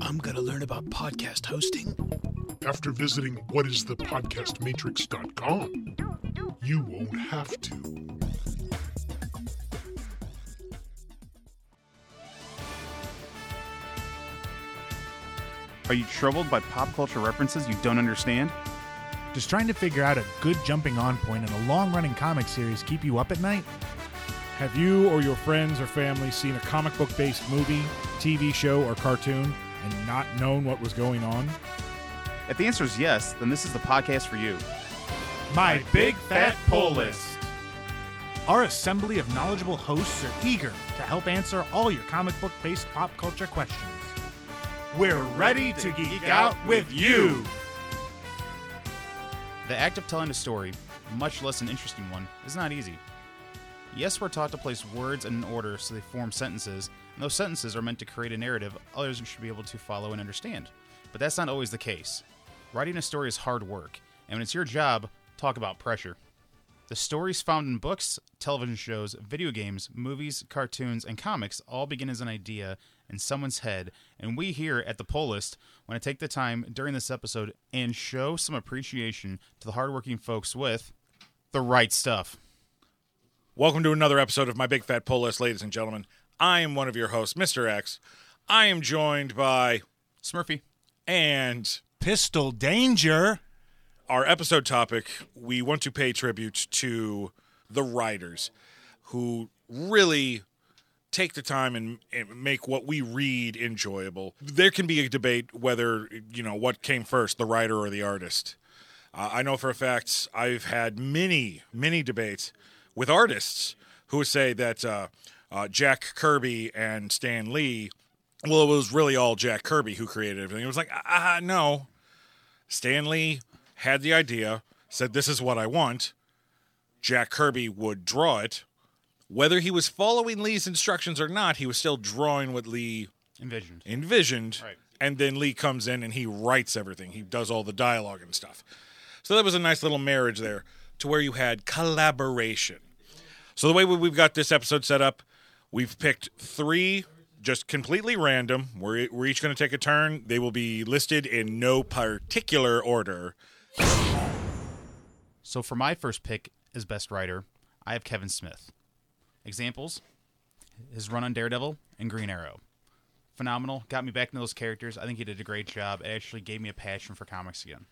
I'm gonna learn about podcast hosting. After visiting whatisthepodcastmatrix.com, you won't have to. Are you troubled by pop culture references you don't understand? Does trying to figure out a good jumping on point in a long running comic series keep you up at night? Have you or your friends or family seen a comic book based movie, TV show, or cartoon and not known what was going on? If the answer is yes, then this is the podcast for you. My Big Fat Pull List. Our assembly of knowledgeable hosts are eager to help answer all your comic book based pop culture questions. We're ready to geek out with you. The act of telling a story, much less an interesting one, is not easy. Yes, we're taught to place words in an order so they form sentences, and those sentences are meant to create a narrative others should be able to follow and understand. But that's not always the case. Writing a story is hard work, and when it's your job, talk about pressure. The stories found in books, television shows, video games, movies, cartoons, and comics all begin as an idea in someone's head, and we here at the Pull List want to take the time during this episode and show some appreciation to the hardworking folks with the right stuff. Welcome to another episode of my Big Fat Pull List, ladies and gentlemen. I am one of your hosts, Mr. X. I am joined by Smurfy. and Pistol Danger. our episode topic. We want to pay tribute to the writers who really take the time and, and make what we read enjoyable. There can be a debate whether you know what came first, the writer or the artist. Uh, I know for a fact I've had many, many debates with artists who say that uh, uh, Jack Kirby and Stan Lee, well, it was really all Jack Kirby who created everything. It was like, ah, no. Stan Lee had the idea, said, This is what I want. Jack Kirby would draw it. Whether he was following Lee's instructions or not, he was still drawing what Lee Envisioned. envisioned. Right. And then Lee comes in and he writes everything. He does all the dialogue and stuff. So that was a nice little marriage there to where you had collaboration. So the way we- we've got this episode set up, we've picked three just completely random. We're, we're each going to take a turn. They will be listed in no particular order. So for my first pick as best writer, I have Kevin Smith. Examples: his run on Daredevil and Green Arrow. Phenomenal. Got me back into those characters. I think he did a great job. It actually gave me a passion for comics again.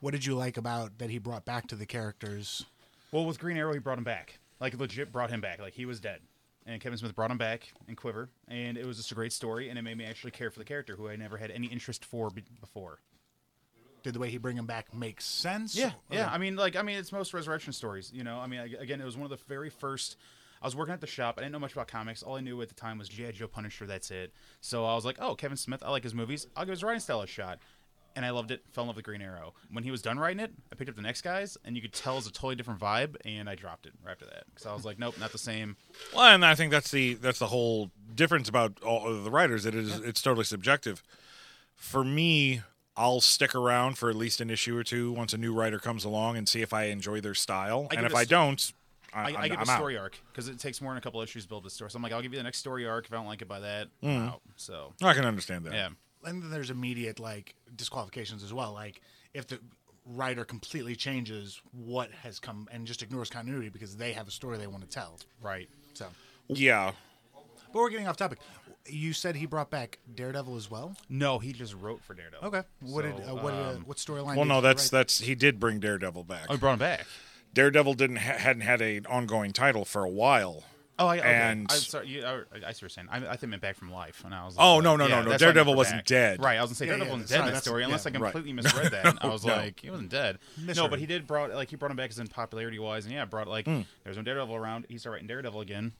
What did you like about that he brought back to the characters? Well, with Green Arrow, he brought him back. Like legit brought him back. Like he was dead. And Kevin Smith brought him back in Quiver, and it was just a great story, and it made me actually care for the character who I never had any interest for be- before. Did the way he bring him back make sense? Yeah, yeah. I mean, like, I mean, it's most resurrection stories. You know, I mean, ag- again, it was one of the very first. I was working at the shop. I didn't know much about comics. All I knew at the time was G.I. Joe Punisher. That's it. So I was like, oh, Kevin Smith. I like his movies. I'll give his writing style a shot. And I loved it. Fell in love with Green Arrow. When he was done writing it, I picked up the next guys, and you could tell it's a totally different vibe. And I dropped it right after that because I was like, nope, not the same. Well, and I think that's the that's the whole difference about all of the writers. It is it's totally subjective. For me, I'll stick around for at least an issue or two once a new writer comes along and see if I enjoy their style. I and if I don't, I, I, I give a out. story arc because it takes more than a couple issues to build a story. So I'm like, I'll give you the next story arc. If I don't like it by that, mm. out. So I can understand that. yeah. And then there's immediate like disqualifications as well. Like if the writer completely changes what has come and just ignores continuity because they have a story they want to tell. Right. So, Yeah. but we're getting off topic. You said he brought back Daredevil as well. No, he just wrote for Daredevil. Okay. What did uh, what uh, um, what storyline? Well, did no, he that's write? that's he did bring Daredevil back. Oh, he brought him back. Daredevil didn't ha- hadn't had an ongoing title for a while. Oh, I, okay. And- I'm sorry. You, I, I see what you're saying. I, I think meant back from life, and I was. Like, Oh, no, no, yeah, no, no. that's why I meant Daredevil wasn't back. dead. Right. I was gonna say Yeah, Daredevil yeah, wasn't dead in that that's- story, unless yeah. I Right. completely misread that. I was No. like, he wasn't dead. No, but he did brought like he brought him back as in popularity wise, and yeah, brought like Hmm. there's no Daredevil around. He started writing Daredevil again,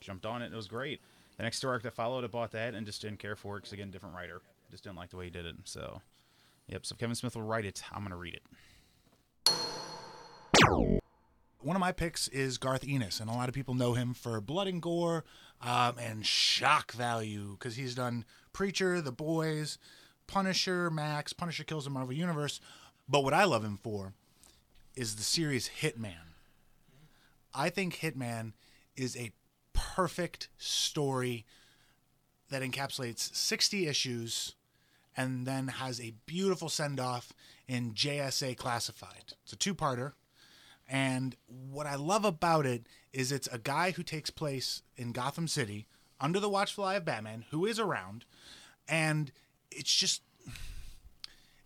jumped on it. It was great. The next story arc that followed, I bought that and just didn't care for it because again, different writer. Just didn't like the way he did it. So, yep. So if Kevin Smith will write it, I'm gonna read it. One of my picks is Garth Ennis, and a lot of people know him for blood and gore um, and shock value because he's done Preacher, The Boys, Punisher, Max, Punisher Kills the Marvel Universe. But what I love him for is the series Hitman. I think Hitman is a perfect story that encapsulates 60 issues and then has a beautiful send off in JSA Classified. It's a two parter. And what I love about it is it's a guy who takes place in Gotham City under the watchful eye of Batman, who is around, and it's just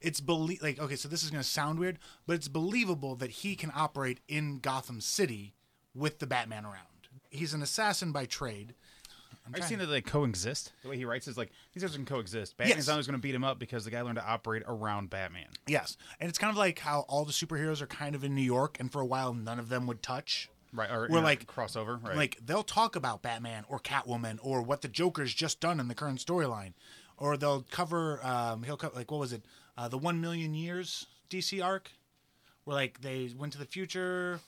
it's belie- like okay, so this is going to sound weird, but it's believable that he can operate in Gotham City with the Batman around. He's an assassin by trade. I'm I've trying- seen that they coexist. The way he writes is like these guys can coexist. Batman's Yes. always going to beat him up because the guy learned to operate around Batman. Yes, and it's kind of like how all the superheroes are kind of in New York, and for a while none of them would touch. Right, or We're like- crossover. Right, Like they'll talk about Batman or Catwoman or what the Joker's just done in the current storyline, or they'll cover. Um, he'll cover like what was it? Uh, the One Million Years DC arc, where like they went to the future.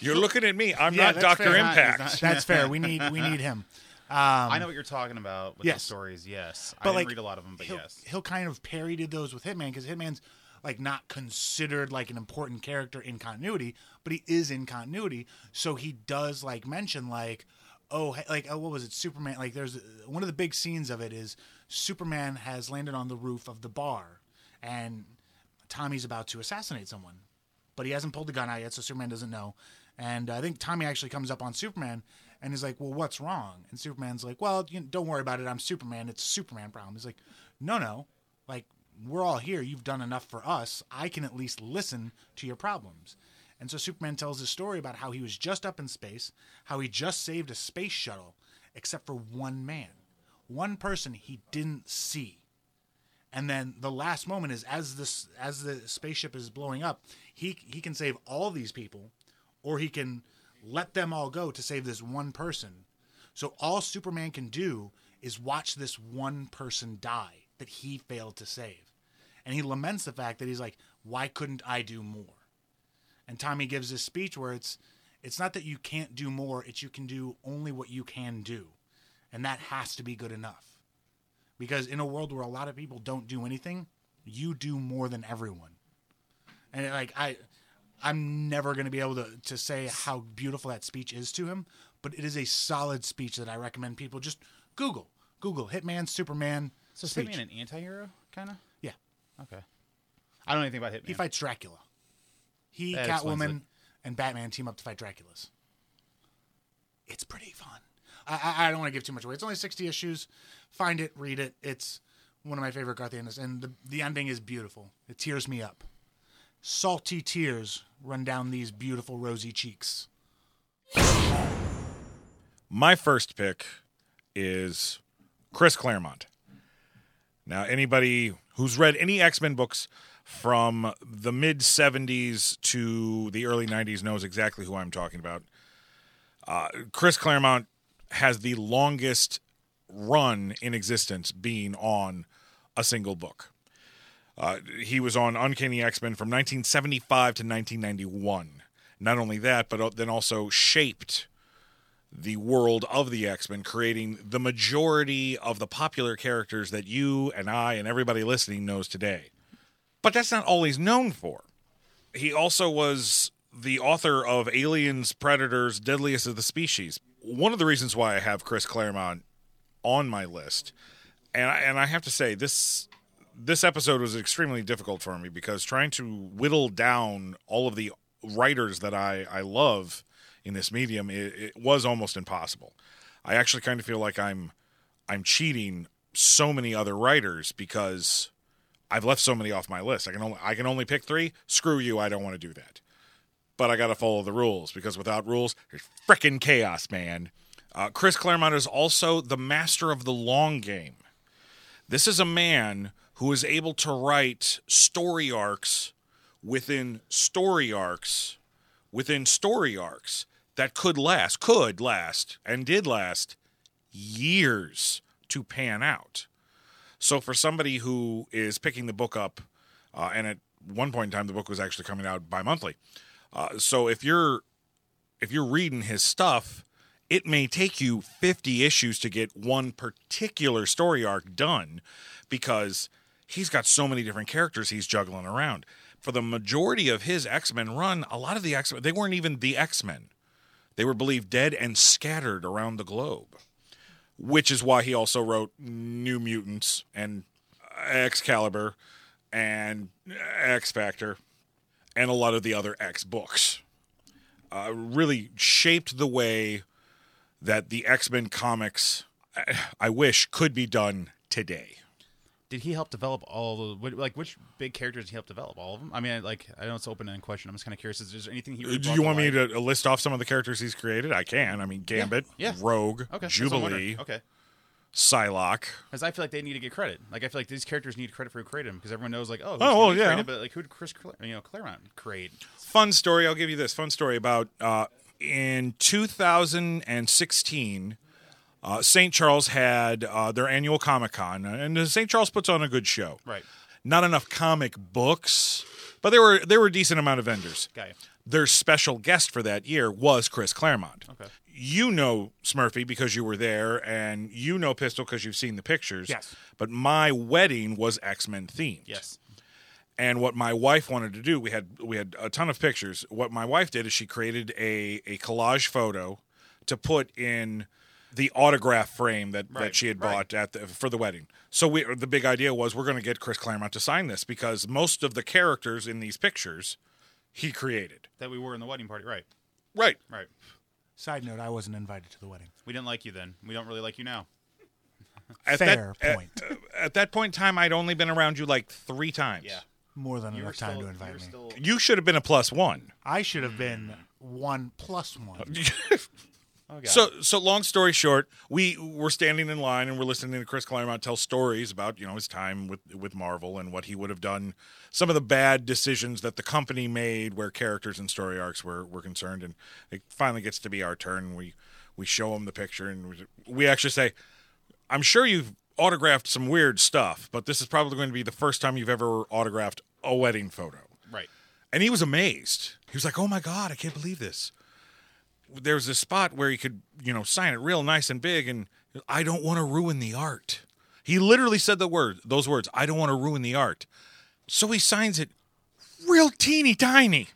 You're looking at me. I'm Yeah, not Doctor fair. Impact. He's That's fair. We need we need him. Um, I know what you're talking about with yes. the stories. Yes, I But didn't like read a lot of them, but he'll, yes. he'll kind of parodied those with Hitman because Hitman's like not considered like an important character in continuity, but he is in continuity. So he does like mention like, oh, like oh, what was it? Superman. Like there's uh, one of the big scenes of it is Superman has landed on the roof of the bar, and Tommy's about to assassinate someone, but he hasn't pulled the gun out yet, so Superman doesn't know. And I think Tommy actually comes up on Superman and he's like, "Well, what's wrong?" And Superman's like, "Well, you don't worry about it. I'm Superman. It's a Superman problem." He's like, "No, no. Like we're all here. You've done enough for us. I can at least listen to your problems." And so Superman tells his story about how he was just up in space, how he just saved a space shuttle, except for one man, one person he didn't see and then the last moment is as this as the spaceship is blowing up he he can save all these people or he can let them all go to save this one person. So all superman can do is watch this one person die that he failed to save. And he laments the fact that he's like why couldn't i do more? And tommy gives this speech where it's it's not that you can't do more it's you can do only what you can do. And that has to be good enough. Because in a world where a lot of people don't do anything, you do more than everyone. And like I I'm never going to be able to to say how beautiful that speech is to him, but it is a solid speech that I recommend people just Google. Google Hitman Superman So speech. Hitman an anti-hero, kind of? Yeah. Okay. I don't know anything about Hitman. He fights Dracula. He, That Catwoman, and Batman team up to fight Draculas. It's pretty fun. I, I, I don't want to give too much away. It's only 60 issues. Find it, read it. It's one of my favorite Garth Ennis, and the, the ending is beautiful. It tears me up. Salty tears run down these beautiful rosy cheeks. My first pick is Chris Claremont. Now, anybody who's read any X Men books from the mid 70s to the early 90s knows exactly who I'm talking about. Uh, Chris Claremont has the longest run in existence being on a single book. Uh, he was on Uncanny X Men from 1975 to 1991. Not only that, but then also shaped the world of the X Men, creating the majority of the popular characters that you and I and everybody listening knows today. But that's not all he's known for. He also was the author of Aliens, Predators, Deadliest of the Species. One of the reasons why I have Chris Claremont on my list, and I, and I have to say this this episode was extremely difficult for me because trying to whittle down all of the writers that I, I love in this medium it, it was almost impossible. I actually kind of feel like I'm I'm cheating so many other writers because I've left so many off my list. I can only I can only pick three. Screw you, I don't want to do that. But I got to follow the rules because without rules, there's freaking chaos, man. Uh, Chris Claremont is also the master of the long game. This is a man who is able to write story arcs within story arcs within story arcs that could last, could last, and did last years to pan out. So for somebody who is picking the book up, uh, and at one point in time the book was actually coming out bi-monthly. Uh, so if you're if you're reading his stuff, it may take you 50 issues to get one particular story arc done because he's got so many different characters he's juggling around. For the majority of his X-Men run, a lot of the X-Men they weren't even the X-Men. They were believed dead and scattered around the globe. which is why he also wrote New Mutants and Excalibur and X Factor and a lot of the other X books. Uh, really shaped the way that the X Men comics, I wish, could be done today. Did he help develop all the like which big characters did he help develop? All of them? I mean, like I know it's open ended question. I'm just kind of curious. Is there anything he? Really Do you want me life? to list off some of the characters he's created? I can. I mean, Gambit, yeah. Rogue, Okay, that's what I'm wondering. Jubilee, Okay, Psylocke. because I feel like they need to get credit. Like I feel like these characters need credit for who created them because everyone knows like oh, Oh, well, yeah. created, but like who did Chris Cl- you know Claremont create? Fun story. I'll give you this fun story about uh, in 2016. Uh, St. Charles had uh, their annual Comic Con, and St. Charles puts on a good show. Right. Not enough comic books, but there were there were a decent amount of vendors. Their special guest for that year was Chris Claremont. Okay. You know Smurfy because you were there, and you know Pistol because you've seen the pictures. Yes. But my wedding was X Men themed. Yes. And what my wife wanted to do, we had we had a ton of pictures. What my wife did is she created a a collage photo to put in the autograph frame that, Right, that she had right. bought at the, for the wedding. So we the big idea was we're going to get Chris Claremont to sign this because most of the characters in these pictures he created. That we were in the wedding party. Right. Right. Right. Side note: I wasn't invited to the wedding. We didn't like you then. We don't really like you now. At Fair that, point. At, at that point in time, I'd only been around you like three times. Yeah. More than You enough time still, to invite me. still You should have been a plus one. I should have been one plus one. oh, So, so long story short, we were standing in line and we're listening to Chris Claremont tell stories about you know his time with with Marvel and what he would have done, some of the bad decisions that the company made where characters and story arcs were were concerned, and it finally gets to be our turn. We we show him the picture and we, we actually say, "I'm sure you've autographed some weird stuff, but this is probably going to be the first time you've ever autographed a wedding photo." right. And he was amazed. He was like, "Oh my god, I can't believe this." There was a spot where he could, you know, sign it real nice and big, and I don't want to ruin the art. He literally said the word, those words, "I don't want to ruin the art." So he signs it real teeny tiny.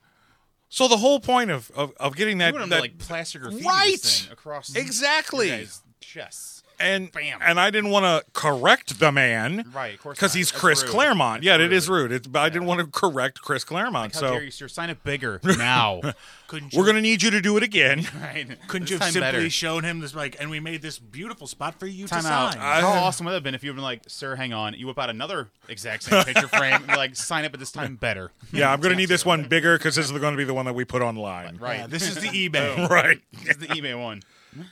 So the whole point of of, of getting that, You want him that to like plaster graffiti Right. across Exactly. chests. And Bam. and I didn't want to correct the man, Right, of course because he's That's Chris rude. Claremont. That's yeah, it rude. is rude. It's, but I didn't want to correct Chris Claremont. How so you, sir? Sign it bigger now. Couldn't you, we're gonna need you to do it again. right. couldn't This you have simply better. shown him this like, and we made this beautiful spot for you Time to out. sign? How awesome would it have been if you had been like, sir, hang on. You whip out another exact same picture frame and like, sign it, but this time better. Yeah, I'm going to need this one bigger because this is going to be the one that we put online. Right. Yeah, this is the eBay. Right. This is the eBay one.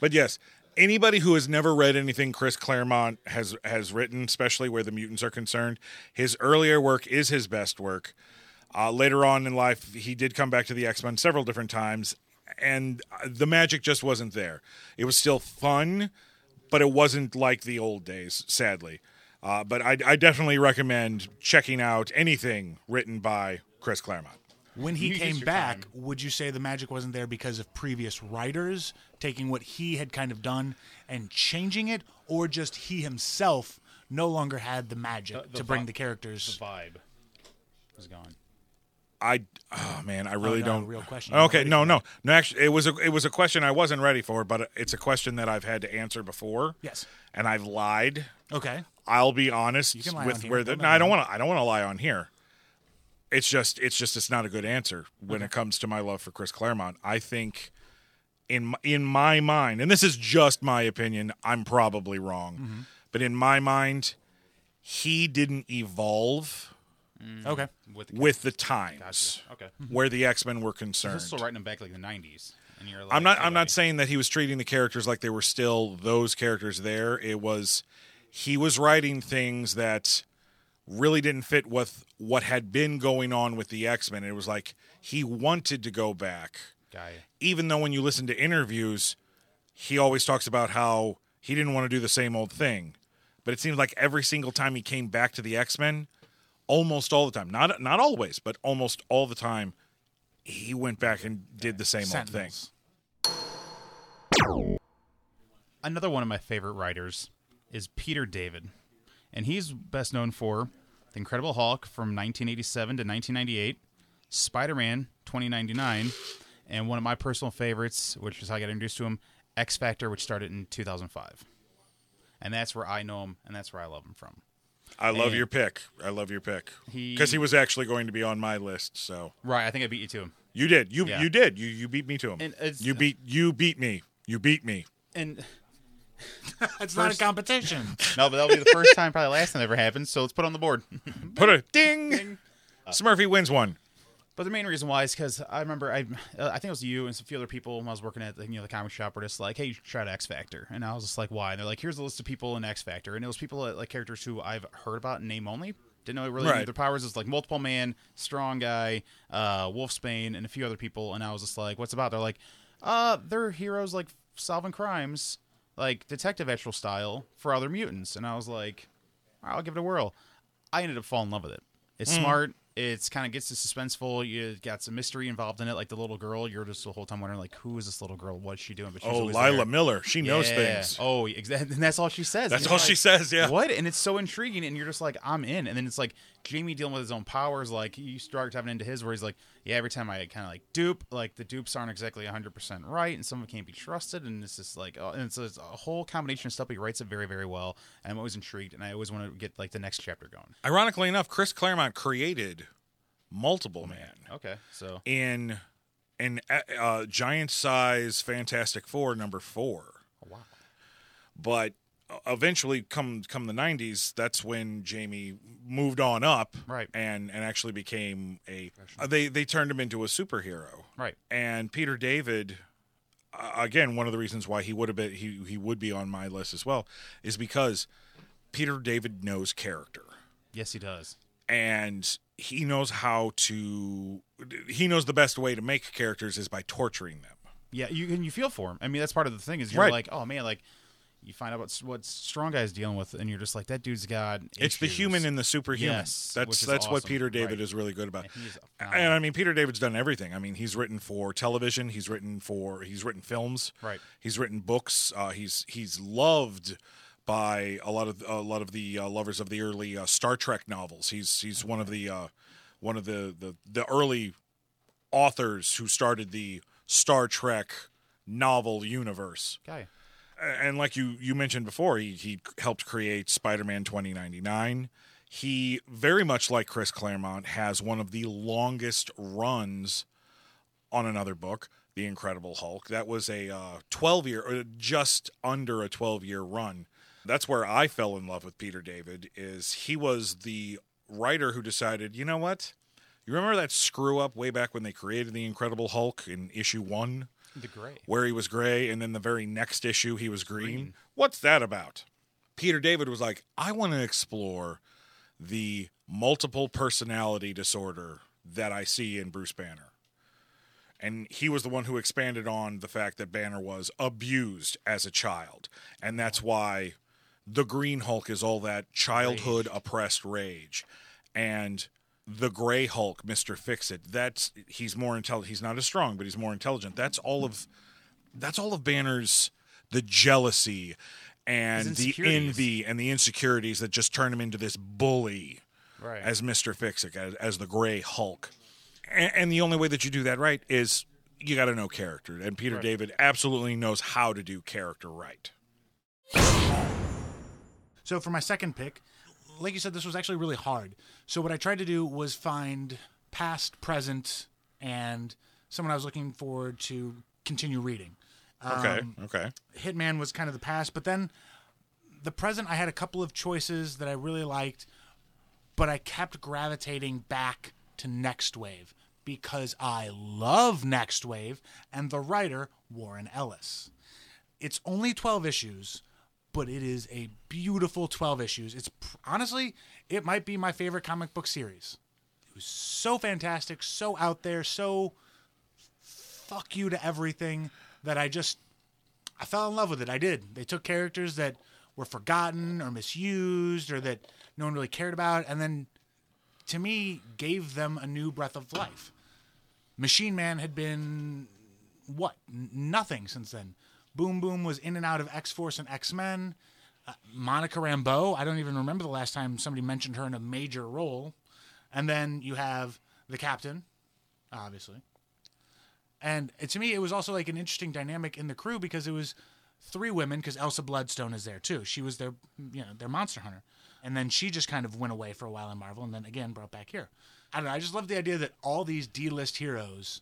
But yes, anybody who has never read anything Chris Claremont has has written, especially where the mutants are concerned, his earlier work is his best work. Uh, later on in life, he did come back to the X Men several different times, and uh, the magic just wasn't there. It was still fun, but it wasn't like the old days, sadly. Uh, but I, I definitely recommend checking out anything written by Chris Claremont. When he You came back, time. would you say the magic wasn't there because of previous writers taking what he had kind of done and changing it, or just he himself no longer had the magic The- the to bring vi- the characters? The vibe is gone. I oh man, I really oh, no, don't. real question. You're Okay, no, no, no. Actually, it was a it was a question I wasn't ready for, but it's a question that I've had to answer before. Yes. and I've lied. Okay. I'll be honest can lie with on here. where the Don't no, I don't want to. I don't want to lie on here. It's just it's just it's not a good answer when it comes to my love for Chris Claremont. I think in in my mind, and this is just my opinion, I'm probably wrong, Mm-hmm. but in my mind, he didn't evolve Okay. With the with the times Gotcha. Okay. where the X Men were He's concerned. still writing them back like the 90s. And you're like, I'm not. hey, I'm not saying that he was treating the characters like they were still those characters. There, it was. He was writing things that really didn't fit with what had been going on with the X Men. It was like he wanted to go back, Guy. even though when you listen to interviews, he always talks about how he didn't want to do the same old thing. But it seems like every single time he came back to the X Men, almost all the time, not not always, but almost all the time, he went back and did the same old thing. Another one of my favorite writers is Peter David. And he's best known for The Incredible Hulk from 1987 to 1998, Spider Man 2099, and one of my personal favorites, which is how I got introduced to him, X Factor, which started in 2005. and that's where I know him, and that's where I love him from. I love And- your pick. I love your pick He- because he was actually going to be on my list. So Right, I think I beat you to him. you did. You Yeah. you did. You you beat me to him. You beat you beat me. You beat me. And It's not a competition. no, but that'll be the first time, probably last time ever happened. So let's put it on the board. Put a ding. Smurfy wins one. But the main reason why is because I remember I, uh, I think it was you and some few other people when I was working at the, you know the comic shop were just like, hey, you should try out X Factor, and I was just like, why? And they're like, here's a list of people in X Factor, and it was people that, like characters who I've heard about name only. Didn't know really Right. knew their powers. It's like multiple man, strong guy, uh, Wolfsbane, and a few other people. And I was just like, what's about? They're like, uh, they're heroes like solving crimes, like detective actual style for other mutants. And I was like, right, I'll give it a whirl. I ended up falling in love with it. It's Mm. smart. It's kind of gets you suspenseful. You got some mystery involved in it, like the little girl. You're just the whole time wondering, like, who is this little girl? What's she doing? But she's Oh, Lila there. Miller. She knows Yeah. things. Oh, exactly. And that's all she says. That's all you're she says. Yeah. What? And it's so intriguing, and you're just like, I'm in. And then it's like Jamie dealing with his own powers. Like you start diving into his, where he's like, yeah, every time I kind of like dupe, like the dupes aren't exactly 100 percent right, and some of them can't be trusted, and it's just like, oh, and it's, it's a whole combination of stuff. But he writes it very, very well, and I'm always intrigued, and I always want to get like the next chapter going. Ironically enough, Chris Claremont created Multiple Man Okay, so in in uh, uh, giant size Fantastic Four number four. oh, wow. But eventually, come come the '90s, that's when Jamie moved on up, Right. and and actually became a. uh, they they turned him into a superhero, Right. and Peter David. Uh, again, one of the reasons why he would have been he he would be on my list as well is because Peter David knows character Yes, he does. and he knows how to he knows the best way to make characters is by torturing them Yeah, you and you feel for him. I mean, that's part of the thing is you're Right. like, oh man, like you find out what what strong guy's dealing with, and you're just like, that dude's got. it's the human and the superhuman Yes, that's that's what peter david Right. is really good about And and i mean peter david's done everything i mean he's written for television he's written for he's written films Right. he's written books uh, he's he's loved by a lot of a lot of the uh, lovers of the early uh, Star Trek novels. He's he's one of the uh, one of the, the the early authors who started the Star Trek novel universe. guy. And like you you mentioned before, he he helped create Spider-Man 2099. He very much like Chris Claremont has one of the longest runs on another book, The Incredible Hulk. That was a uh, 12 year, or just under a 12 year run. That's where I fell in love with Peter David. Is he was the writer who decided, you know what? You remember that screw up way back when they created the Incredible Hulk in issue one, The gray. where he was gray, and then the very next issue he was green. What's that about? Peter David was like, I want to explore the multiple personality disorder that I see in Bruce Banner. And he was the one who expanded on the fact that Banner was abused as a child. And that's why the Green Hulk is all that childhood oppressed rage. And the Gray Hulk, Mr. Fix It, that's he's more intelligent. He's not as strong, but he's more intelligent. That's all of that's all of Banner's the jealousy and the envy and the insecurities that just turn him into this bully Right. as Mr. Fix-It, as, as the Gray Hulk. And, and the only way that you do that right is you got to know character. And Peter Right. David absolutely knows how to do character right. So for my second pick, like you said, this was actually really hard. So what I tried to do was find past, present, and someone I was looking forward to continue reading. Okay. Um, okay. Hitman was kind of the past, but then the present, I had a couple of choices that I really liked, but I kept gravitating back to Next Wave because I love Next Wave and the writer, Warren Ellis. It's only 12 issues, but it is a beautiful 12 issues. It's honestly, it might be my favorite comic book series. It was so fantastic, so out there, so fuck you to everything that I just I fell in love with it. I did. They took characters that were forgotten or misused or that no one really cared about and then to me gave them a new breath of life. Machine Man had been what? N- nothing since then. Boom Boom was in and out of X Force and X Men. Uh, Monica Rambeau, I don't even remember the last time somebody mentioned her in a major role. And then you have the Captain, obviously. And to me, it was also like an interesting dynamic in the crew because it was three women because Elsa Bloodstone is there too. She was their you know their monster hunter, and then she just kind of went away for a while in Marvel, and then again brought back here. I don't know. I just love the idea that all these D-list heroes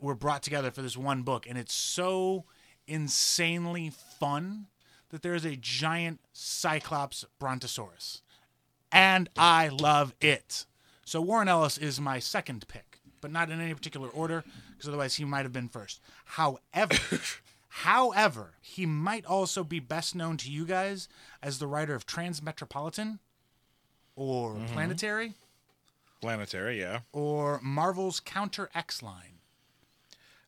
were brought together for this one book, and it's so insanely fun that there is a giant Cyclops Brontosaurus, and I love it. So Warren Ellis is my second pick, but not in any particular order, because otherwise he might have been first. However, however, he might also be best known to you guys as the writer of Transmetropolitan, or mm-hmm. Planetary, Planetary, yeah. or Marvel's Counter X line.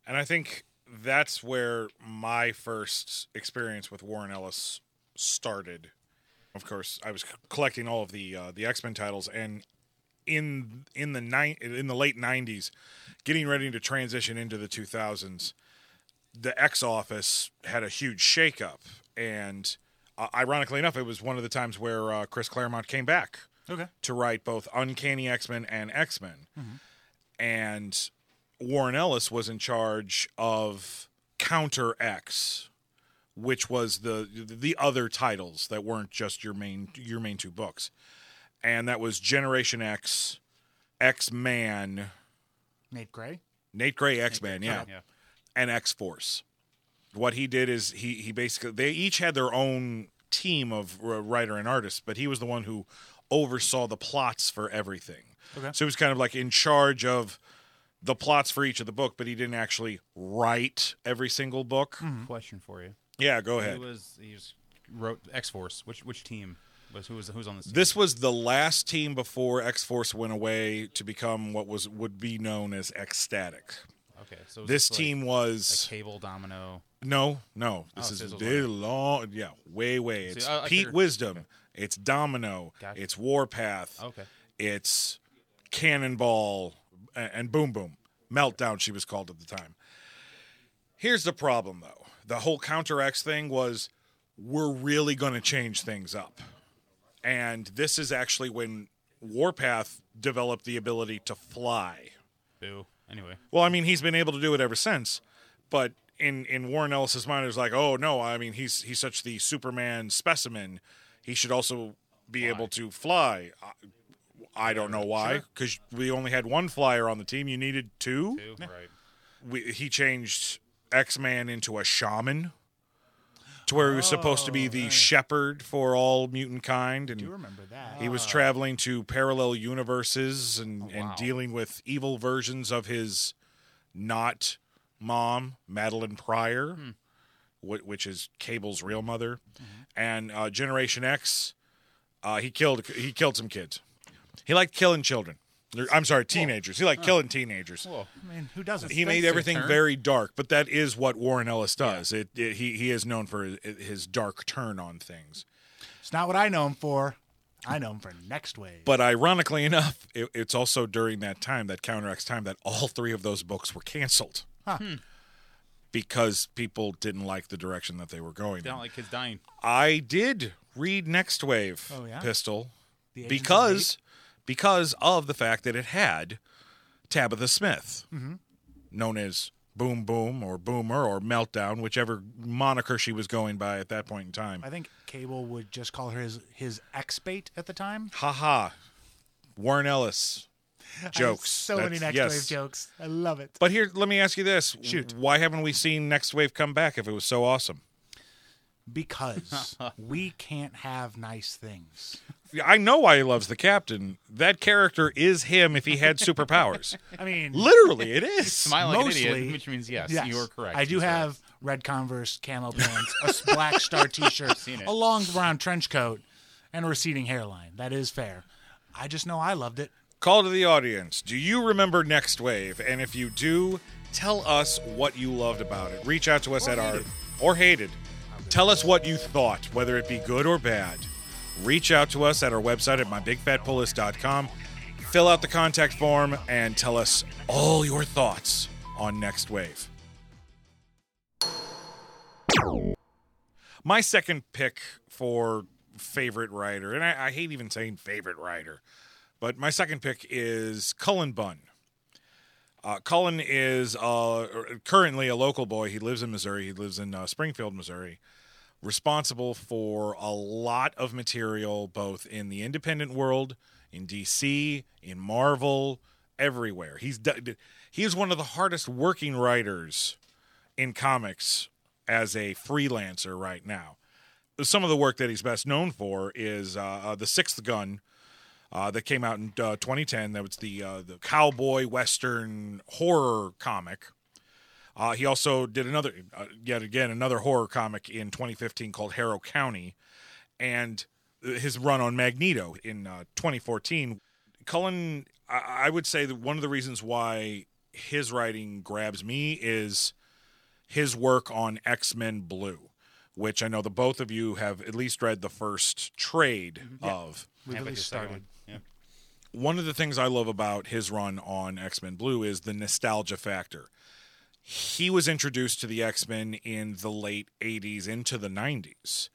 And I think that's where my first experience with Warren Ellis started. Of course, I was c- collecting all of the uh, the X Men titles, and in in the ni- in the late '90s, getting ready to transition into the 2000s, the X Office had a huge shakeup, and uh, ironically enough, it was one of the times where uh, Chris Claremont came back Okay. to write both Uncanny X Men and X Men. And Warren Ellis was in charge of Counter X, which was the the other titles that weren't just your main your main two books. And that was Generation X, X Man, Nate Gray. Nate Gray X Man, yeah, Yeah. and X Force. What he did is he he basically they each had their own team of uh, writer and artist, but he was the one who oversaw the plots for everything. Okay. So he was kind of like in charge of the plots for each of the book, but he didn't actually write every single book. Hmm. Question for you. Yeah, go ahead. Who was he just wrote X Force? Which which team was who was who's on this? team? This was the last team before X Force went away to become what was would be known as X-Statix. okay. So This like- team like was Cable Domino. no, no. This Oh, is so it very long. Yeah, way, way. It's I- I Pete figured- Wisdom. It's Domino. Gotcha. It's Warpath. Okay. It's Cannonball a- and Boom Boom. Meltdown, she was called at the time. Here's the problem, though. The whole Counter X thing was we're really going to change things up. And this is actually when Warpath developed the ability to fly. Boo. Anyway. Well, I mean, he's been able to do it ever since, but in in Warren Ellis's mind, it was like, oh no, I mean, he's he's such the Superman specimen. He should also be able to fly. Uh, I, don't know why, because we only had one flyer on the team. You needed two. Boo. Right. We, he changed X Man into a shaman, to where he was supposed to be the shepherd for all mutant kind, and Do you remember that? he was traveling to parallel universes and, and wow. dealing with evil versions of his not mom, Madelyne Pryor, wh- which is Cable's real mother, and uh, Generation X. Uh, he killed he killed some kids. He liked killing children. Or, I'm sorry, teenagers. He liked killing teenagers. Whoa. I mean, who doesn't? He made everything very dark, but that is what Warren Ellis does. It, it he he is known for his, his dark turn on things. It's not what I know him for. I know him for Next Wave. But ironically enough, it, it's also during that time, that Counter X time, that all three of those books were canceled Huh. Hmm. because people didn't like the direction that they were going. They in. don't like kids dying. I did read Next Wave Oh, yeah? Pistol The Agents of because because of the fact that it had Tabitha Smith, Mm-hmm. known as Boom Boom or Boomer or Meltdown, whichever moniker she was going by at that point in time. I think Cable would just call her his his ex bait at the time. Ha ha. Warren Ellis jokes. so many Next yes. Wave jokes. I love it. But here, let me ask you this: Shoot. Why haven't we seen Next Wave come back if it was so awesome? Because we can't have nice things. I know why he loves the captain. That character is him if he had superpowers. I mean, Literally, it is. Smile like an idiot, which means yes, yes, you are correct. I do He's right. have red Converse, camo pants, a black star T-shirt, a long brown trench coat, and a receding hairline. That is fair. I just know I loved it. Call to the audience. Do you remember Next Wave? And if you do, tell us what you loved about it. Reach out to us at our or hated. Tell us what you thought, whether it be good or bad. Reach out to us at our website at mybigfatpulllist.com. Fill out the contact form and tell us all your thoughts on Next Wave. My second pick for favorite writer, and I, I hate even saying favorite writer, but my second pick is Cullen Bunn. Uh, Cullen is uh, currently a local boy. He lives in Missouri. He lives in uh, Springfield, Missouri. Responsible for a lot of material, both in the independent world, in DC, in Marvel, everywhere. He's d- he is one of the hardest working writers in comics as a freelancer right now. Some of the work that he's best known for is uh, uh, the Sixth Gun, uh, that came out in uh, 2010. That was the uh, the cowboy western horror comic. Uh, he also did another, uh, yet again, another horror comic in 2015 called Harrow County, and his run on Magneto in uh, 2014. Cullen, I-, I would say that one of the reasons why his writing grabs me is his work on X Men Blue, which I know the both of you have at least read the first trade of We've Have at least started. Yeah. one of the things I love about his run on X Men Blue is the nostalgia factor. He was introduced to the X Men in the late 80s into the 90s.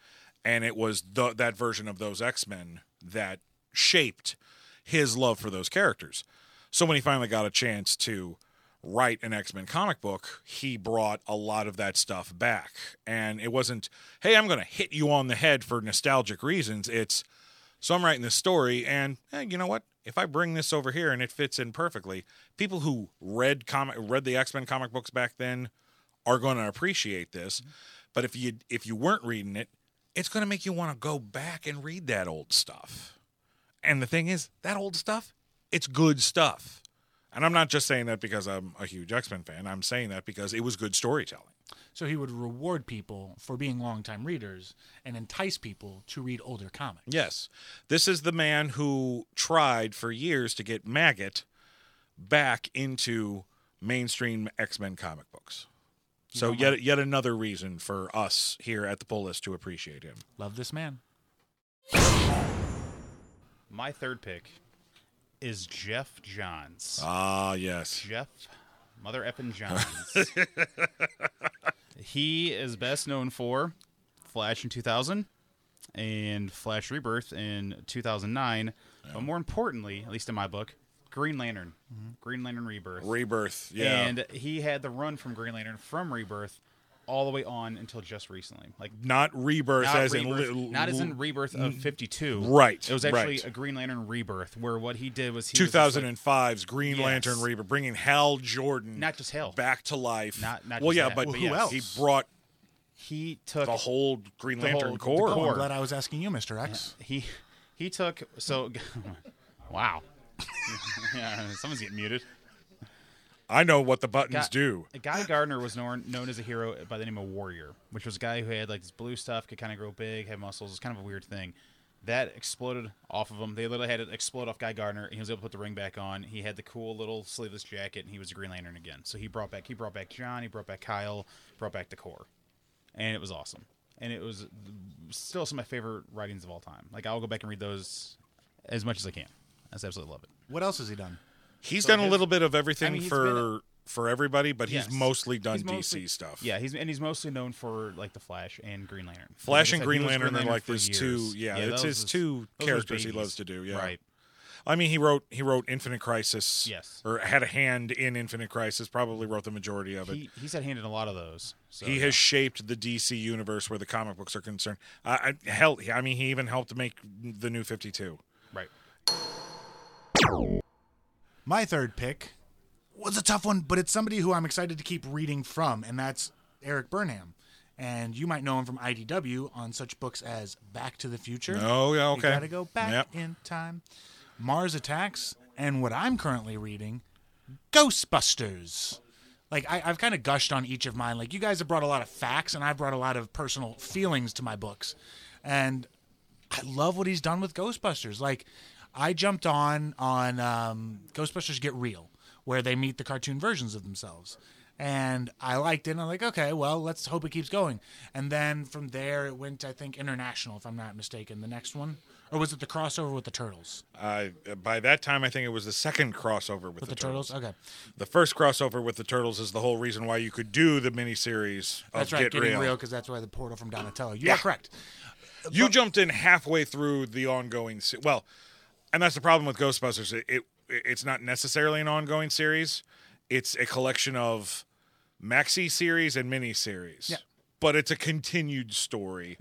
And it was the, that version of those X Men that shaped his love for those characters. So when he finally got a chance to write an X Men comic book, he brought a lot of that stuff back. And it wasn't, hey, I'm going to hit you on the head for nostalgic reasons. It's, so I'm writing this story, and eh, you know what? If I bring this over here and it fits in perfectly, people who read comic read the X Men comic books back then are going to appreciate this. Mm-hmm. But if you if you weren't reading it, it's going to make you want to go back and read that old stuff. And the thing is, that old stuff, it's good stuff. And I'm not just saying that because I'm a huge X Men fan. I'm saying that because it was good storytelling. So he would reward people for being longtime readers and entice people to read older comics. Yes. This is the man who tried for years to get Maggot back into mainstream X Men comic books. So yet yet another reason for us here at the Pull List to appreciate him. Love this man. My third pick is Geoff Johns. Ah, yes. Geoff Mother Effin Johns. he is best known for Flash in 2000 and Flash Rebirth in 2009. But more importantly, at least in my book, Green Lantern. Green Lantern Rebirth. Rebirth. Yeah. And he had the run from Green Lantern from Rebirth all the way on until just recently. Like not rebirth not, as rebirth, in li- not as in Rebirth of 52. Right, It was actually right. a Green Lantern Rebirth where what he did was he was just like- 2005's Green Yes. Lantern Rebirth, bringing Hal Jordan Not just Hal. back to life. Not- not well, just yeah, that, but, but who yes. else? He brought he took the whole Green The Lantern whole- Corps. the Oh, I'm glad I was asking you, Mr. X. he he took so wow yeah someone's getting muted I know what the buttons Guy- do. Guy Gardner was known known as a hero by the name of Warrior, which was a guy who had like this blue stuff, could kind of grow big, had muscles. It's kind of a weird thing. That exploded off of him. They literally had it explode off Guy Gardner. And he was able to put the ring back on. He had the cool little sleeveless jacket, and he was a Green Lantern again. So he brought back he brought back John, he brought back Kyle, brought back the Corps, and it was awesome. And it was still some of my favorite writings of all time. Like I'll go back and read those as much as I can. I absolutely love it. What else has he done? He's So done a little bit of everything I mean, for for everybody, but Yes. he's mostly done He's DC mostly- stuff. Yeah, he's and he's mostly known for like the Flash and Green Lantern. Flash Like and said, Green he was Lantern are like his years. two- yeah, it's those his two characters he loves to do, yeah. right. I mean, he wrote he wrote Infinite Crisis. Yes. or had a hand in Infinite Crisis. Probably wrote the majority of it. He he's had hand in a lot of those. So, he yeah. has shaped the DC universe where the comic books are concerned. I, I hell, I mean, he even helped make the New Fifty Two. right. My third pick was a tough one, but it's somebody who I'm excited to keep reading from, and that's Erik Burnham. And you might know him from IDW on such books as Back to the Future. Oh yeah, okay. You gotta go back Yep. in time. Mars Attacks, and what I'm currently reading, Ghostbusters. Like I, I've kind of gushed on each of mine. Like you guys have brought a lot of facts, and I've brought a lot of personal feelings to my books, and I love what he's done with Ghostbusters. Like I jumped on on um, Ghostbusters Get Real, where they meet the cartoon versions of themselves. And I liked it. And I'm like, okay, well, let's hope it keeps going. And then from there, it went, I think, international, if I'm not mistaken. The next one, or was it the crossover with the Turtles? Uh, by that time, I think it was the second crossover with, With the, turtles? Okay, The first crossover with the Turtles is the whole reason why you could do the miniseries of that's right. Get getting Real. because that's why the portal from Donatello. You Yeah. correct. You jumped in halfway through the ongoing. Se- well, and that's the problem with Ghostbusters. It, it it's not necessarily an ongoing series. it's a collection of maxi series and mini series. Yeah. Mm-hmm. But it's a continued story,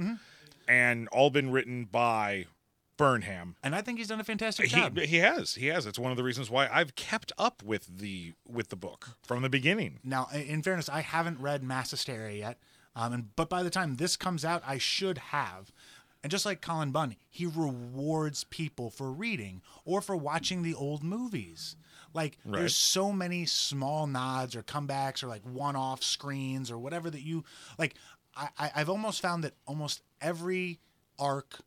and all been written by Burnham. And I think he's done a fantastic job. he has he has. It's one of the reasons why I've kept up with the with the book from the beginning. Now, in fairness, I haven't read Mass Hysteria yet, um, and but by the time this comes out, I should have. And just like Colin Bunn, he rewards people for reading or for watching the old movies. Like Right. there's so many small nods or comebacks or like one-off screens or whatever that you like. I, I I've almost found that almost every arc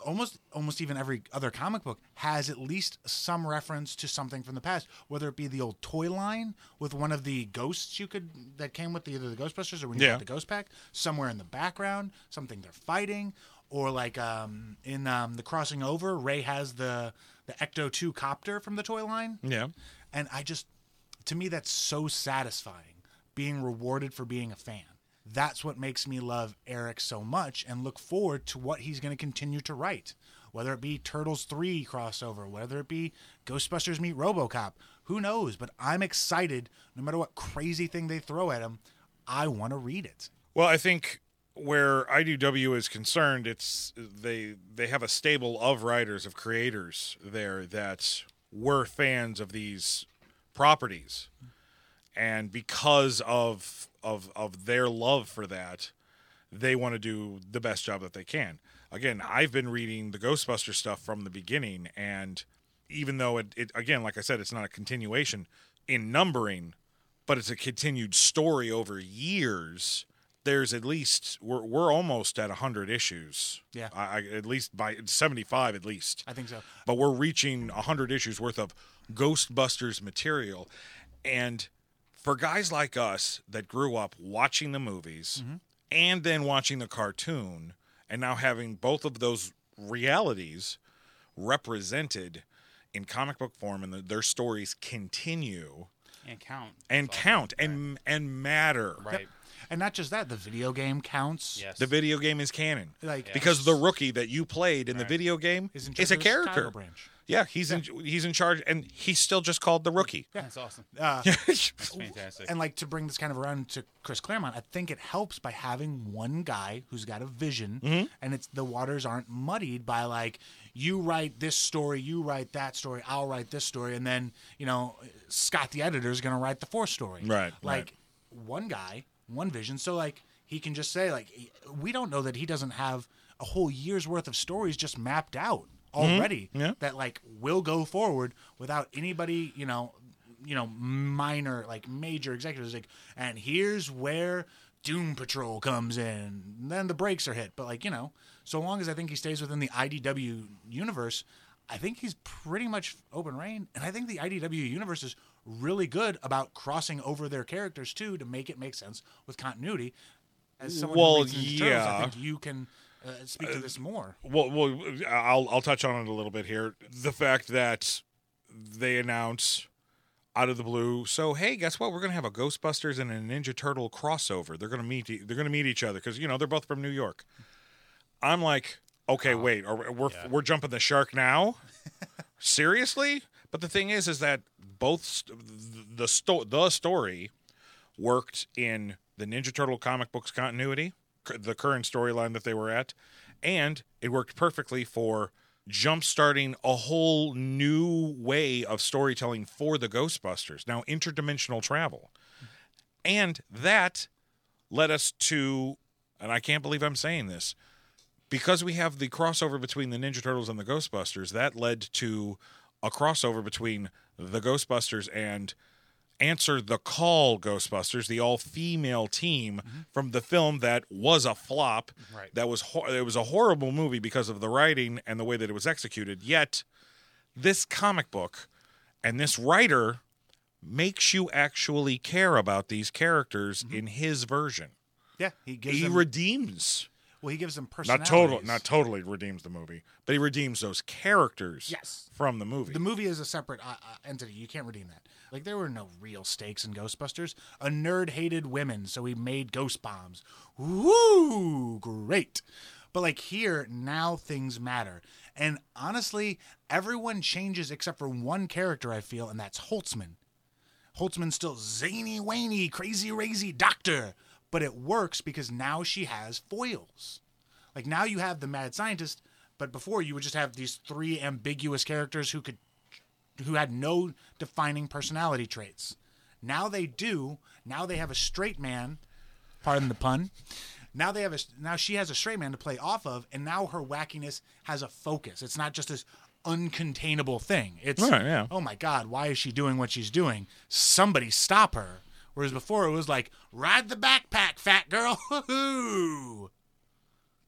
almost almost even every other comic book has at least some reference to something from the past whether it be the old toy line with one of the ghosts you could that came with the, either the ghostbusters or when you Yeah. got the ghost pack somewhere in the background something they're fighting or like um in um the crossing over ray has the the ecto 2 copter from the toy line Yeah. and I just, to me, that's so satisfying being rewarded for being a fan. That's what makes me love Erik so much and look forward to what he's going to continue to write. Whether it be Turtles 3 crossover, whether it be Ghostbusters meet Robocop, who knows? But I'm excited no matter what crazy thing they throw at him. I want to read it. Well, I think where IDW is concerned, it's they they have a stable of writers of creators there that were fans of these properties, and because of of of their love for that, they want to do the best job that they can. Again, I've been reading the Ghostbuster stuff from the beginning, and even though it, it again, like I said, it's not a continuation in numbering, but it's a continued story over years. There's at least we're we're almost at hundred issues. Yeah. I, I, at least by seventy five at least. I think so. But we're reaching hundred issues worth of Ghostbusters material, and for guys like us that grew up watching the movies mm-hmm. and then watching the cartoon, and now having both of those realities represented in comic book form, and the, their stories continue and count and That's awesome. count and and matter. right. And not just that, the video game counts. Yes. The video game is canon. Like because the rookie that you played in the video game is in is a character. title branch. Yeah, he's in he's in charge, and he's still just called the rookie. Yeah. That's awesome. Uh, That's fantastic. and like to bring this kind of around to Chris Claremont, I think it helps by having one guy who's got a vision, Mm-hmm. and it's the waters aren't muddied by like you write this story, you write that story, I'll write this story, and then you know Scott the editor is going to write the fourth story. Right, Like one guy, one vision. So like he can just say like we don't know that he doesn't have a whole year's worth of stories just mapped out already Mm-hmm. Yeah. that like will go forward without anybody you know you know minor like major executives like and here's where doom patrol comes in then the brakes are hit but like you know so long as i think he stays within the idw universe i think he's pretty much open reign and i think the idw universe is really good about crossing over their characters too to make it make sense with continuity as someone Well, who reads Ninja Turtles, yeah. i think you can uh, speak to this more Well, well, I'll I'll touch on it a little bit here. The fact that they announce out of the blue, so hey, guess what? We're gonna have a Ghostbusters and a Ninja Turtle crossover. They're gonna meet. They're gonna meet each other because you know they're both from New York. I'm like, okay, wait, are, we- we're we're jumping the shark now? Seriously? But the thing is, is that both st- the sto- the story worked in the Ninja Turtle comic books continuity, c- the current storyline that they were at, and it worked perfectly for jump-starting a whole new way of storytelling for the Ghostbusters. Now, interdimensional travel. And that led us to, and I can't believe I'm saying this, because we have the crossover between the Ninja Turtles and the Ghostbusters, that led to a crossover between the Ghostbusters and Answer the Call Ghostbusters, the all-female team mm-hmm. from the film that was a flop. Right. That was hor- it was a horrible movie because of the writing and the way that it was executed. Yet this comic book and this writer makes you actually care about these characters mm-hmm. in his version. yeah he gives He them, redeems well he gives them not personalities total not totally redeems the movie but he redeems those characters Yes. from the movie The movie is a separate uh, uh, entity. You can't redeem that. Like there were no real stakes in Ghostbusters. A nerd hated women, so he made ghost bombs. Woo, great. But like here, now things matter. And honestly, everyone changes except for one character. I feel, and that's Holtzman. Holtzman's still zany, wany, crazy, razy doctor, but it works because now she has foils. Like now you have the mad scientist, but before you would just have these three ambiguous characters who could who had no defining personality traits. Now they do. Now they have a straight man, pardon the pun. Now they have a now she has a straight man to play off of, and now her wackiness has a focus. It's not just this uncontainable thing. It's Right, yeah. oh my god, why is she doing what she's doing? Somebody stop her. Whereas before it was like ride the backpack, fat girl.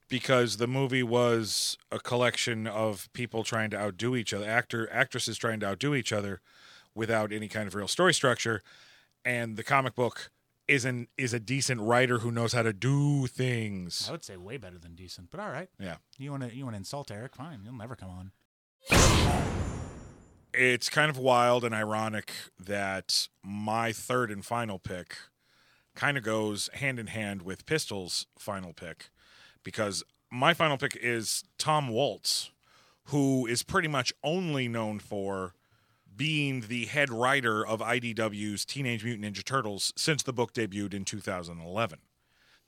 Because the movie was a collection of people trying to outdo each other, actor actresses trying to outdo each other without any kind of real story structure, and the comic book is an is a decent writer who knows how to do things. I would say way better than decent, but all right. Yeah. You want to you want to insult Erik? Fine, you'll never come on. It's kind of wild and ironic that my third and final pick kind of goes hand in hand with Pistol's final pick because my final pick is Tom Waltz, who is pretty much only known for being the head writer of IDW's Teenage Mutant Ninja Turtles since the book debuted in 2011.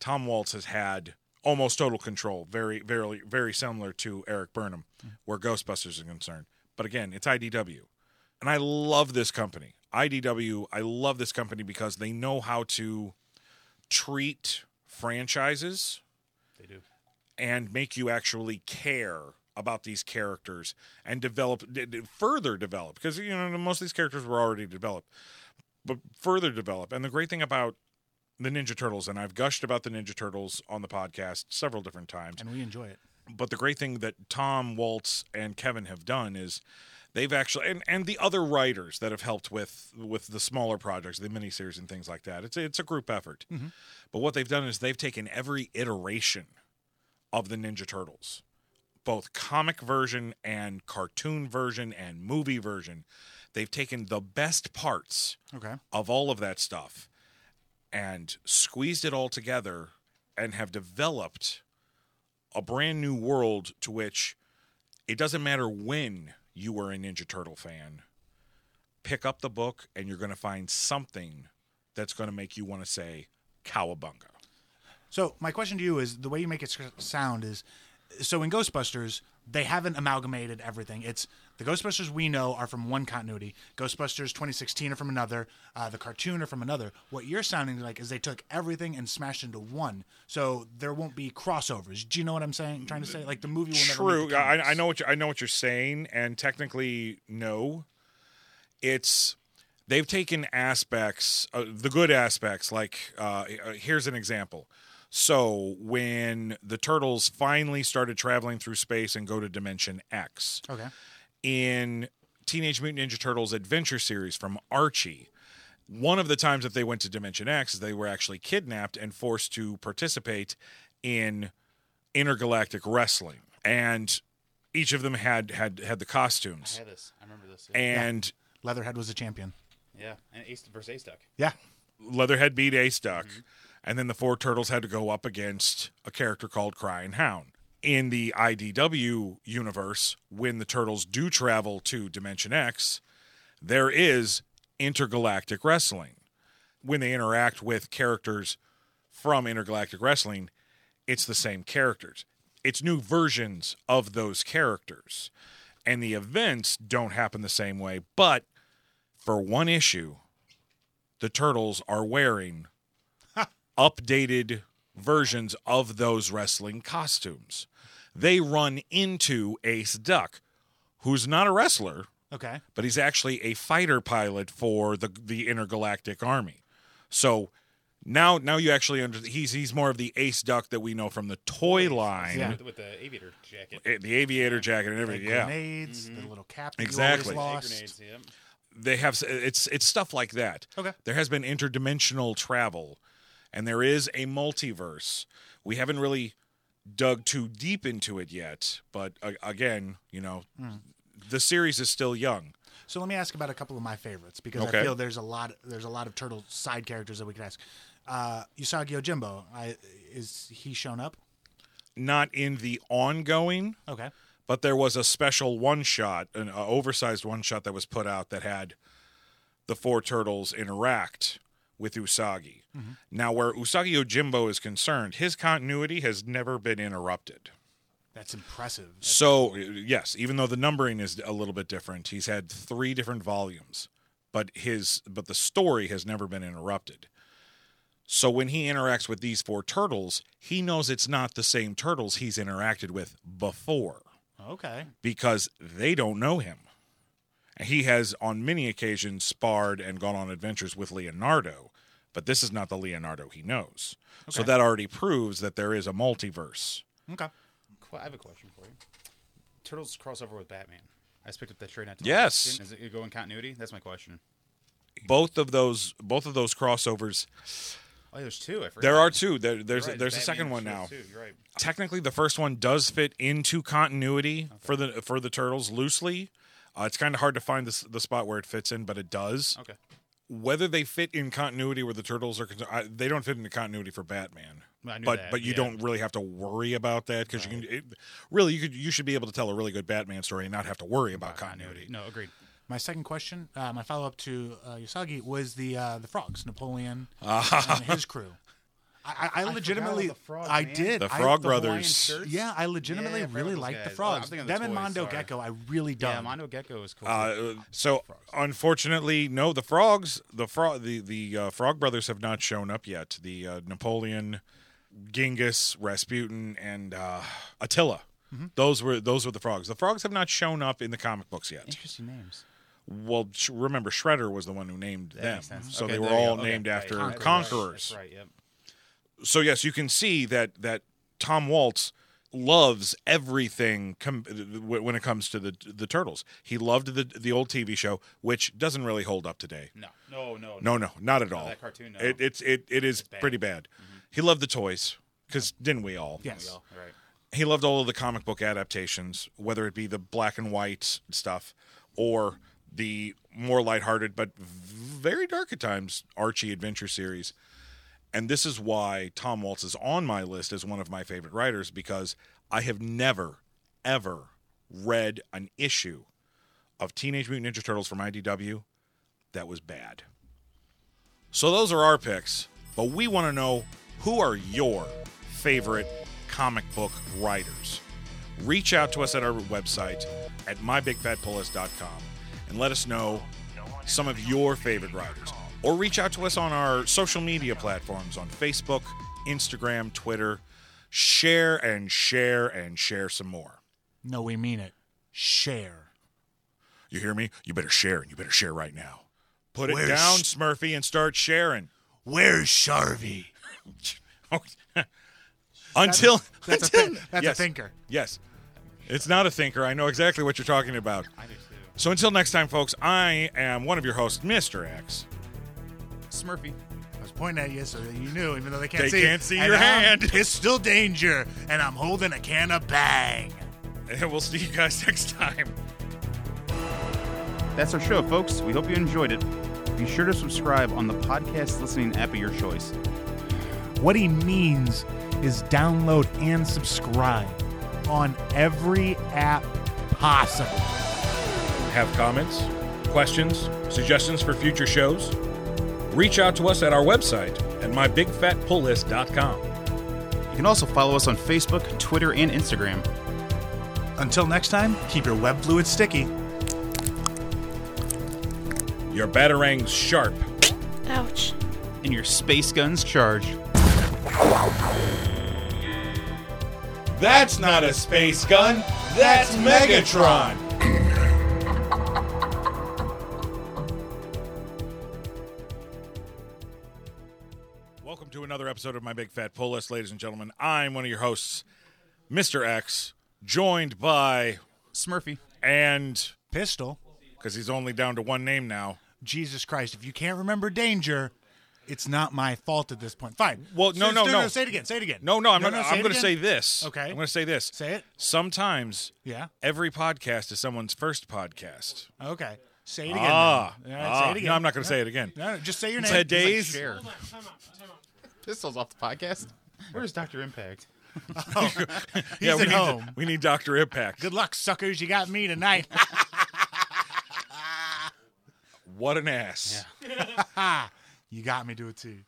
Tom Waltz has had almost total control, very, very, very similar to Erik Burnham, where Ghostbusters is concerned. But again, it's IDW. And I love this company. IDW, I love this company because they know how to treat franchises They do. and make you actually care about these characters and develop further develop because you know most of these characters were already developed but further develop and the great thing about the ninja turtles and i've gushed about the ninja turtles on the podcast several different times And we enjoy it. But the great thing that Tom Waltz and Kevin have done is they've actually and, and the other writers that have helped with with the smaller projects, the miniseries and things like that. It's a, it's a group effort. Mm-hmm. But what they've done is they've taken every iteration of the Ninja Turtles, both comic version and cartoon version and movie version. They've taken the best parts Okay. of all of that stuff and squeezed it all together and have developed a brand new world to which it doesn't matter when you were a Ninja Turtle fan. Pick up the book and you're going to find something that's going to make you want to say cowabunga. So my question to you is: the way you make it sound is, so in Ghostbusters they haven't amalgamated everything. It's the Ghostbusters we know are from one continuity. Ghostbusters 2016 are from another. Uh, the cartoon are from another. What you're sounding like is they took everything and smashed into one. So there won't be crossovers. Do you know what I'm saying? I'm trying to say like the movie will never. True. I. I know what you, I know what you're saying, and technically, no. It's they've taken aspects, uh, the good aspects. Like uh, uh, here's an example. So when the turtles finally started traveling through space and go to Dimension X, Okay. In Teenage Mutant Ninja Turtles Adventure Series from Archie. One of the times that they went to Dimension X, is they were actually kidnapped and forced to participate in intergalactic wrestling, and each of them had had had the costumes. I had this. I remember this. Yeah. And Leatherhead was a champion. yeah. And Ace versus Ace Duck. Yeah. Leatherhead beat Ace Duck, mm-hmm. and then the four turtles had to go up against a character called Crying Hound. In the IDW universe, when the turtles do travel to Dimension X, there is intergalactic wrestling. When they interact with characters from intergalactic wrestling, it's the same characters. It's new versions of those characters. And the events don't happen the same way, but for one issue, the turtles are wearing updated versions of those wrestling costumes. They run into Ace Duck, who's not a wrestler, Okay. but he's actually a fighter pilot for the the intergalactic army. So now now you actually under he's he's more of the Ace Duck that we know from the toy line, Yeah. With, with the aviator jacket. eh, the aviator jacket and Like everything. Yeah, grenades, the little cap. that you Exactly. always grenades. Yep. they have it's it's stuff like that. Okay. There has been interdimensional travel, and there is a multiverse. We haven't really dug too deep into it yet, but uh, again, you know, the series is still young. So let me ask about a couple of my favorites because Okay. I feel there's a lot there's a lot of turtle side characters that we could ask. Uh, Usagi Yojimbo, I is he shown up? Not in the ongoing, Okay. but there was a special one shot, an uh, oversized one shot that was put out that had the four turtles interact with Usagi. Mm-hmm. Now, where Usagi Yojimbo is concerned, his continuity has never been interrupted. That's impressive. So, yes, even though the numbering is a little bit different, he's had three different volumes, but his but the story has never been interrupted. So when he interacts with these four turtles, he knows it's not the same turtles he's interacted with before Okay. because they don't know him. He has on many occasions sparred and gone on adventures with Leonardo, but this is not the Leonardo he knows. So that already proves that there is a multiverse. Okay. I have a question for you. Turtles crossover with Batman. I just picked up that trade not Yes. Is it go in continuity? That's my question. Both of those both of those crossovers Oh, there's two. I forgot. There are two. There, there's right, there's a second one now. You're right. Technically, the first one does fit into continuity for the for the turtles loosely. Uh, it's kind of hard to find the the spot where it fits in, but it does. Okay. Whether they fit in continuity where the turtles are concerned, I, they don't fit into continuity for Batman. I knew but that, but you yeah. don't really have to worry about that because you can it, really you could you should be able to tell a really good Batman story and not have to worry about continuity. No, agreed. My second question, uh, my follow up to uh, Usagi was the uh, the frogs, Napoleon and his crew. I, I, I legitimately, about the frogs, I did. The I- Frog The Brothers. Yeah, I legitimately Yeah, I forgot really about liked those the guys. frogs. Oh, I'm thinking of the Them and toys, Mondo sorry. Gecko, I really dug. Yeah, Mondo Gecko is cool. Uh, so unfortunately, no. The frogs, the frog, the the uh, Frog Brothers have not shown up yet. The uh, Napoleon, Genghis, Rasputin, and uh, Attila. Those were those were the frogs. The frogs have not shown up in the comic books yet. Interesting names. Well, sh- remember Shredder was the one who named That them, makes sense. so Okay, they were there you all go. Okay, named right. after conquerors. That's right. Yep. So yes, you can see that that Tom Waltz loves everything com- when it comes to the the turtles. He loved the the old TV show, which doesn't really hold up today. No, no, no, No, no, not at all. that cartoon, no. It, it's it it is bad. pretty bad. Mm-hmm. He loved the toys because didn't we all? Yes. Well, right. He loved all of the comic book adaptations, whether it be the black and white stuff or the more lighthearted but very dark at times Archie adventure series. And this is why Tom Waltz is on my list as one of my favorite writers because I have never, ever read an issue of Teenage Mutant Ninja Turtles from IDW that was bad. So those are our picks, but we want to know who are your favorite comic book writers. Reach out to us at our website at mybigfatpulllist.com and let us know some of your favorite writers. Or reach out to us on our social media platforms on Facebook, Instagram, Twitter. Share and share and share some more. No, we mean it. Share. You hear me? You better share and you better share right now. Put it Where's- down, Smurfy, and start sharing. Where's Sharvy? until That's a until- thi- that's yes, a thinker. Yes, it's not a thinker. I know exactly what you're talking about. I do too. So until next time, folks, I am one of your hosts, Mr. X. Smurfy. I was pointing at you so that you knew, even though they can't They see. can't see And your I'm hand. Pistol danger, and I'm holding a can of bang. And we'll see you guys next time. That's our show, folks. We hope you enjoyed it. Be sure to subscribe on the podcast listening app of your choice. What he means is download and subscribe on every app possible. Have comments, questions, suggestions for future shows? Reach out to us at our website at mybigfatpulllist.com. You can also follow us on Facebook, Twitter, and Instagram. Until next time, keep your web fluid sticky. Your batarangs sharp. Ouch. And your space guns charged. That's not a space gun. That's Megatron. Episode of My Big Fat Pull List, ladies and gentlemen. I'm one of your hosts, Mr. X, joined by Smurfy. and Pistol. because he's only down to one name now. Jesus Christ, if you can't remember danger, it's not my fault at this point. Fine. Well, no, no, no. Say it again. Say it again. No, no, I'm not. say I'm going to say this. Okay. I'm going to say this. Say it. Sometimes Yeah. every podcast is someone's first podcast. Okay. Say it again. Ah, then. All right, ah. say it again. No, I'm not going to say it again. No, no, just say your name. Today's Share. Pistols off the podcast. Where's Doctor Impact? He's yeah, we at need, home. we need Doctor Impact. Good luck, suckers. You got me tonight. What an ass. You got me to a T.